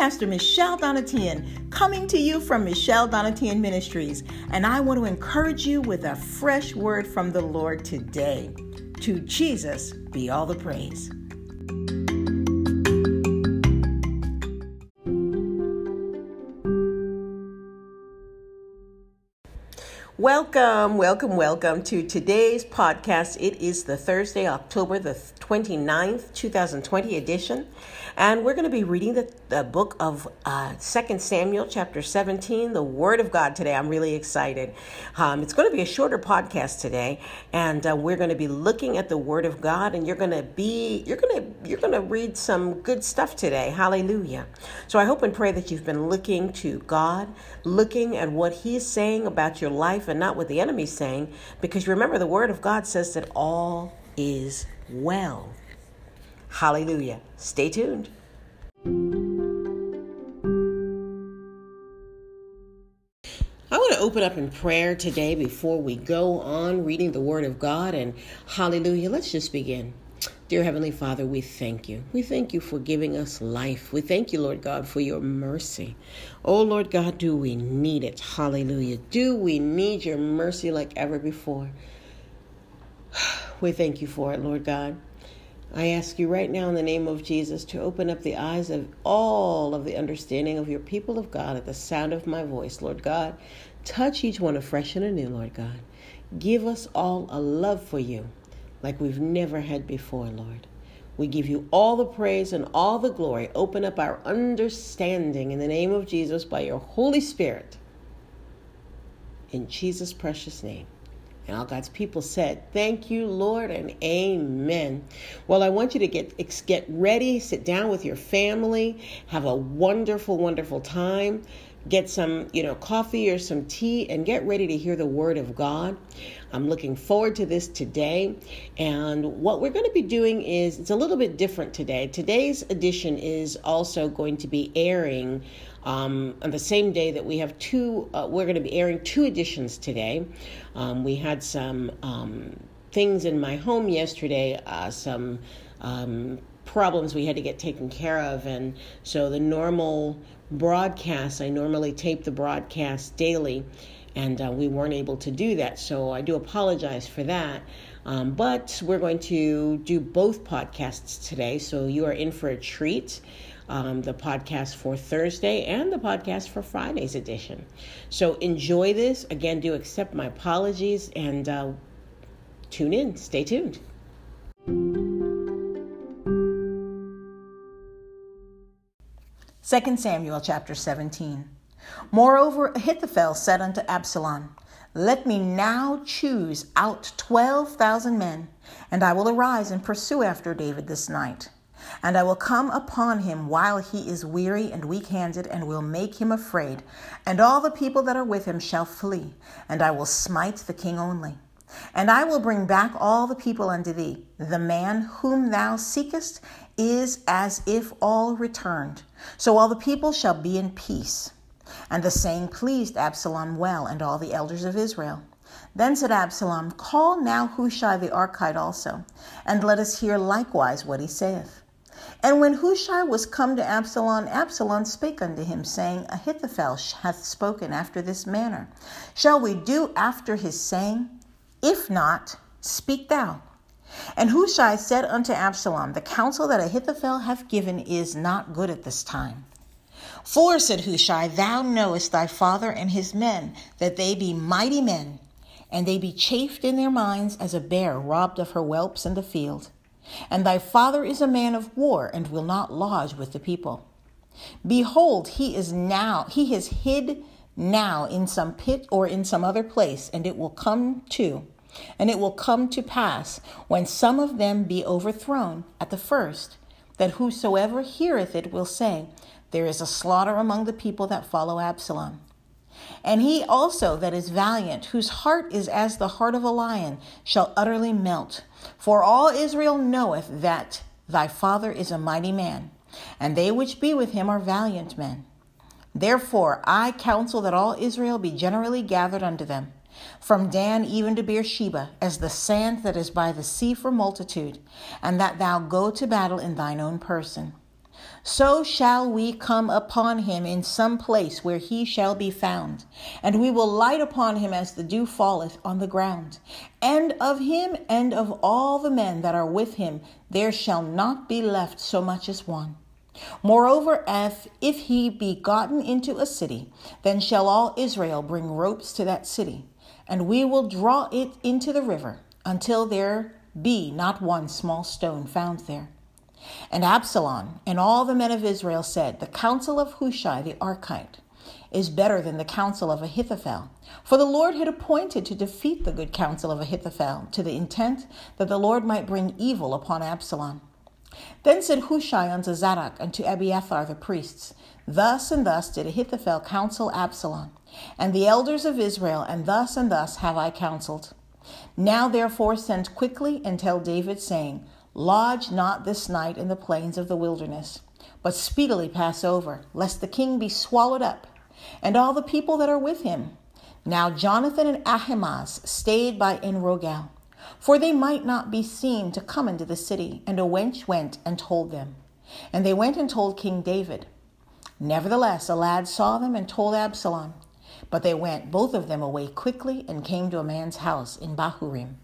Pastor Michelle Donatian, coming to you from Michelle Donatian Ministries, and I want to encourage you with a fresh word from the Lord today. To Jesus be all the praise. Welcome, welcome, welcome to today's podcast. It is the Thursday, October the 29th, 2020 edition. And we're going to be reading the, the book of uh, 2 Samuel, chapter 17, the Word of God today. I'm really excited. Um, it's going to be a shorter podcast today, and uh, we're going to be looking at the Word of God, and you're going to be, you're going to, you're going to read some good stuff today. Hallelujah. So I hope and pray that you've been looking to God, looking at what He's saying about your life and not what the enemy's saying, because remember, the Word of God says that all is well. Hallelujah. Stay tuned. I want to open up in prayer today before we go on reading the Word of God. And hallelujah, let's just begin. Dear Heavenly Father, we thank you. We thank you for giving us life. We thank you, Lord God, for your mercy. Oh, Lord God, do we need it? Hallelujah. Do we need your mercy like ever before? We thank you for it, Lord God. I ask you right now in the name of Jesus to open up the eyes of all of the understanding of your people of God at the sound of my voice, Lord God. Touch each one afresh and anew, Lord God. Give us all a love for you like we've never had before, Lord. We give you all the praise and all the glory. Open up our understanding in the name of Jesus by your Holy Spirit. In Jesus' precious name. And all God's people said, Thank you, Lord, and amen. Well, I want you to get, get ready, sit down with your family, have a wonderful, wonderful time. Get some, you know, coffee or some tea and get ready to hear the word of God. I'm looking forward to this today. And what we're going to be doing is it's a little bit different today. Today's edition is also going to be airing um, on the same day that we have two, uh, we're going to be airing two editions today. Um, we had some um, things in my home yesterday, uh, some um, problems we had to get taken care of. And so the normal broadcast, I normally tape the broadcast daily, and uh, we weren't able to do that. So I do apologize for that. Um, but we're going to do both podcasts today, so you are in for a treat. Um, the podcast for Thursday and the podcast for Friday's edition. So enjoy this. Again, do accept my apologies and uh, tune in. Stay tuned. Second Samuel chapter 17. Moreover, Ahithophel said unto Absalom, Let me now choose out twelve thousand men, and I will arise and pursue after David this night. And I will come upon him while he is weary and weak handed, and will make him afraid. And all the people that are with him shall flee, and I will smite the king only. And I will bring back all the people unto thee. The man whom thou seekest is as if all returned. So all the people shall be in peace. And the saying pleased Absalom well and all the elders of Israel. Then said Absalom, Call now Hushai the Archite also, and let us hear likewise what he saith. And when Hushai was come to Absalom, Absalom spake unto him, saying, Ahithophel hath spoken after this manner. Shall we do after his saying? If not, speak thou. And Hushai said unto Absalom, The counsel that Ahithophel hath given is not good at this time. For, said Hushai, thou knowest thy father and his men, that they be mighty men, and they be chafed in their minds as a bear robbed of her whelps in the field. And thy father is a man of war, and will not lodge with the people. Behold, he is now, he is hid now in some pit or in some other place, and it will come to, and it will come to pass when some of them be overthrown at the first, that whosoever heareth it will say, There is a slaughter among the people that follow Absalom. And he also that is valiant, whose heart is as the heart of a lion, shall utterly melt. For all Israel knoweth that thy father is a mighty man, and they which be with him are valiant men. Therefore I counsel that all Israel be generally gathered unto them, from Dan even to Beersheba, as the sand that is by the sea for multitude, and that thou go to battle in thine own person. So shall we come upon him in some place where he shall be found, and we will light upon him as the dew falleth on the ground. And of him and of all the men that are with him there shall not be left so much as one. Moreover, if, if he be gotten into a city, then shall all Israel bring ropes to that city, and we will draw it into the river until there be not one small stone found there. And Absalom and all the men of Israel said, The counsel of Hushai the Archite is better than the counsel of Ahithophel. For the Lord had appointed to defeat the good counsel of Ahithophel, to the intent that the Lord might bring evil upon Absalom. Then said Hushai unto Zadok and to Abiathar the priests, Thus and thus did Ahithophel counsel Absalom, and the elders of Israel, and thus and thus have I counseled. Now therefore send quickly and tell David, saying, Lodge not this night in the plains of the wilderness, but speedily pass over, lest the king be swallowed up, and all the people that are with him. Now Jonathan and Ahimaaz stayed by Enrogel, for they might not be seen to come into the city. And a wench went and told them. And they went and told King David. Nevertheless, a lad saw them and told Absalom. But they went, both of them, away quickly and came to a man's house in Bahurim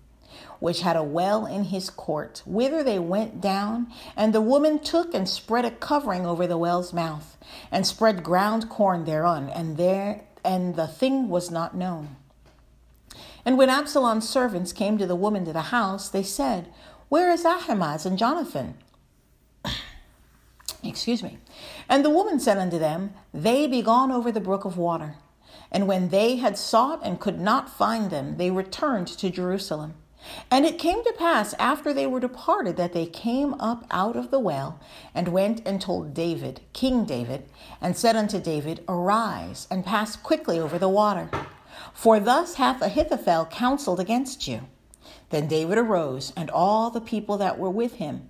which had a well in his court, whither they went down. And the woman took and spread a covering over the well's mouth, and spread ground corn thereon, and there and the thing was not known. And when Absalom's servants came to the woman to the house, they said, Where is Ahimaaz and Jonathan? Excuse me. And the woman said unto them, They be gone over the brook of water. And when they had sought and could not find them, they returned to Jerusalem. And it came to pass after they were departed that they came up out of the well and went and told David, King David, and said unto David, Arise and pass quickly over the water. For thus hath Ahithophel counseled against you. Then David arose, and all the people that were with him,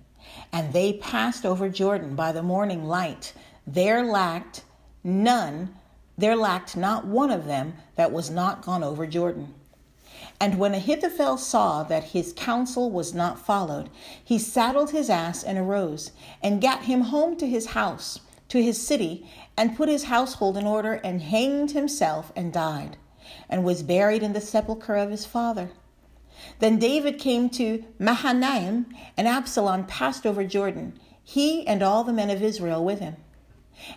and they passed over Jordan by the morning light. There lacked none, there lacked not one of them that was not gone over Jordan. And when Ahithophel saw that his counsel was not followed, he saddled his ass and arose, and gat him home to his house, to his city, and put his household in order, and hanged himself and died, and was buried in the sepulchre of his father. Then David came to Mahanaim, and Absalom passed over Jordan, he and all the men of Israel with him.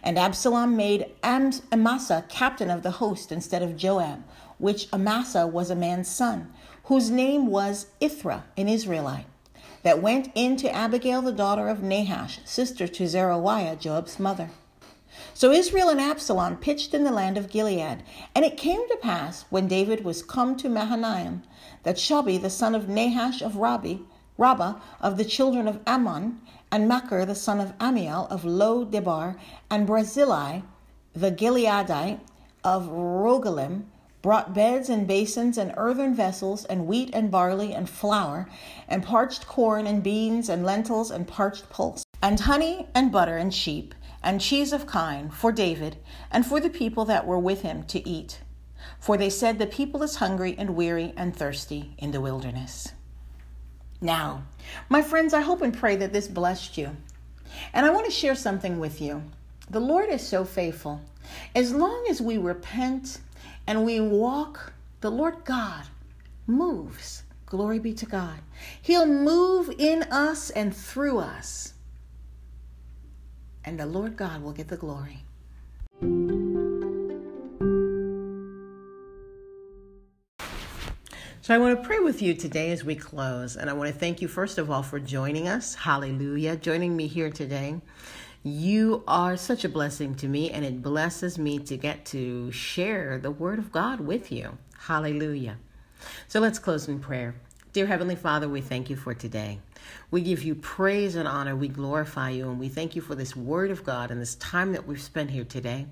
And Absalom made Amasa captain of the host instead of Joab, which Amasa was a man's son, whose name was Ithra, an Israelite, that went in to Abigail the daughter of Nahash, sister to Zeruiah, Joab's mother. So Israel and Absalom pitched in the land of Gilead. And it came to pass, when David was come to Mahanaim, that Shobi the son of Nahash of Rabbi, Rabbah of the children of Ammon, and Machir the son of Amiel of Lo Debar, and Barzillai the Gileadite of Rogelim, brought beds and basins and earthen vessels, and wheat and barley and flour, and parched corn and beans and lentils and parched pulse, and honey and butter and sheep, and cheese of kine for David and for the people that were with him to eat. For they said, The people is hungry and weary and thirsty in the wilderness. Now, my friends, I hope and pray that this blessed you. And I want to share something with you. The Lord is so faithful. As long as we repent and we walk, the Lord God moves. Glory be to God. He'll move in us and through us. And the Lord God will get the glory. So I want to pray with you today as we close. And I want to thank you, first of all, for joining us. Hallelujah. Joining me here today. You are such a blessing to me, and it blesses me to get to share the Word of God with you. Hallelujah. So let's close in prayer. Dear Heavenly Father, we thank you for today. We give you praise and honor. We glorify you, and we thank you for this Word of God and this time that we've spent here today.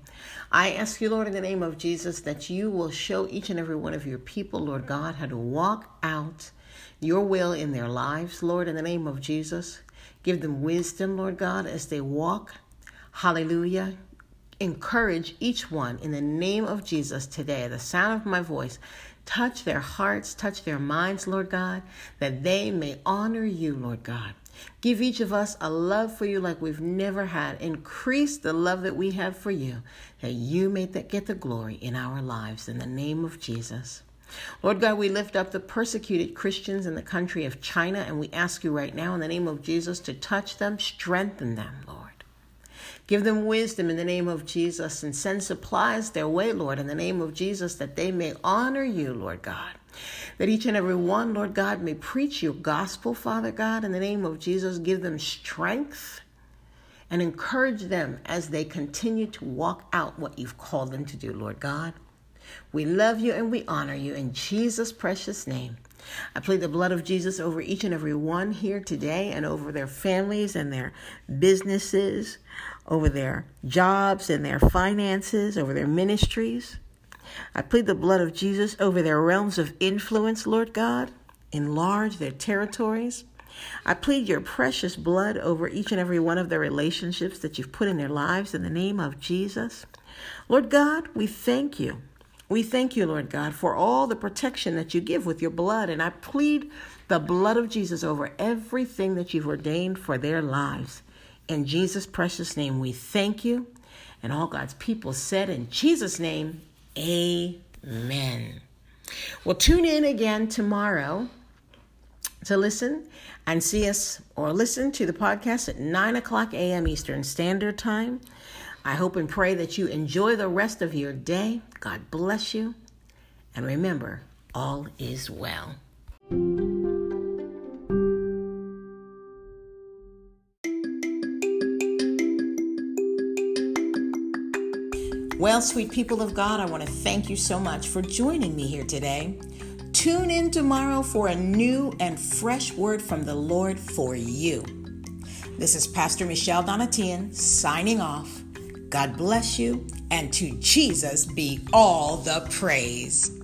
I ask you, Lord, in the name of Jesus, that you will show each and every one of your people, Lord God, how to walk out your will in their lives, Lord, in the name of Jesus. Give them wisdom, Lord God, as they walk. Hallelujah. Encourage each one in the name of Jesus today, the sound of my voice. Touch their hearts, touch their minds, Lord God, that they may honor you, Lord God. Give each of us a love for you like we've never had. Increase the love that we have for you, that you may get the glory in our lives. In the name of Jesus. Lord God, we lift up the persecuted Christians in the country of China, and we ask you right now in the name of Jesus to touch them, strengthen them, Lord. Give them wisdom in the name of Jesus and send supplies their way, Lord, in the name of Jesus, that they may honor you, Lord God. That each and every one, Lord God, may preach your gospel, Father God, in the name of Jesus. Give them strength and encourage them as they continue to walk out what you've called them to do, Lord God. We love you and we honor you in Jesus' precious name. I plead the blood of Jesus over each and every one here today and over their families and their businesses, over their jobs and their finances, over their ministries. I plead the blood of Jesus over their realms of influence, Lord God. Enlarge their territories. I plead your precious blood over each and every one of the relationships that you've put in their lives in the name of Jesus. Lord God, we thank you we thank you, Lord God, for all the protection that you give with your blood. And I plead the blood of Jesus over everything that you've ordained for their lives. In Jesus' precious name, we thank you. And all God's people said, in Jesus' name, Amen. Well, tune in again tomorrow to listen and see us or listen to the podcast at 9 o'clock a.m. Eastern Standard Time. I hope and pray that you enjoy the rest of your day. God bless you. And remember, all is well. Well, sweet people of God, I want to thank you so much for joining me here today. Tune in tomorrow for a new and fresh word from the Lord for you. This is Pastor Michelle Donatian signing off. God bless you, and to Jesus be all the praise.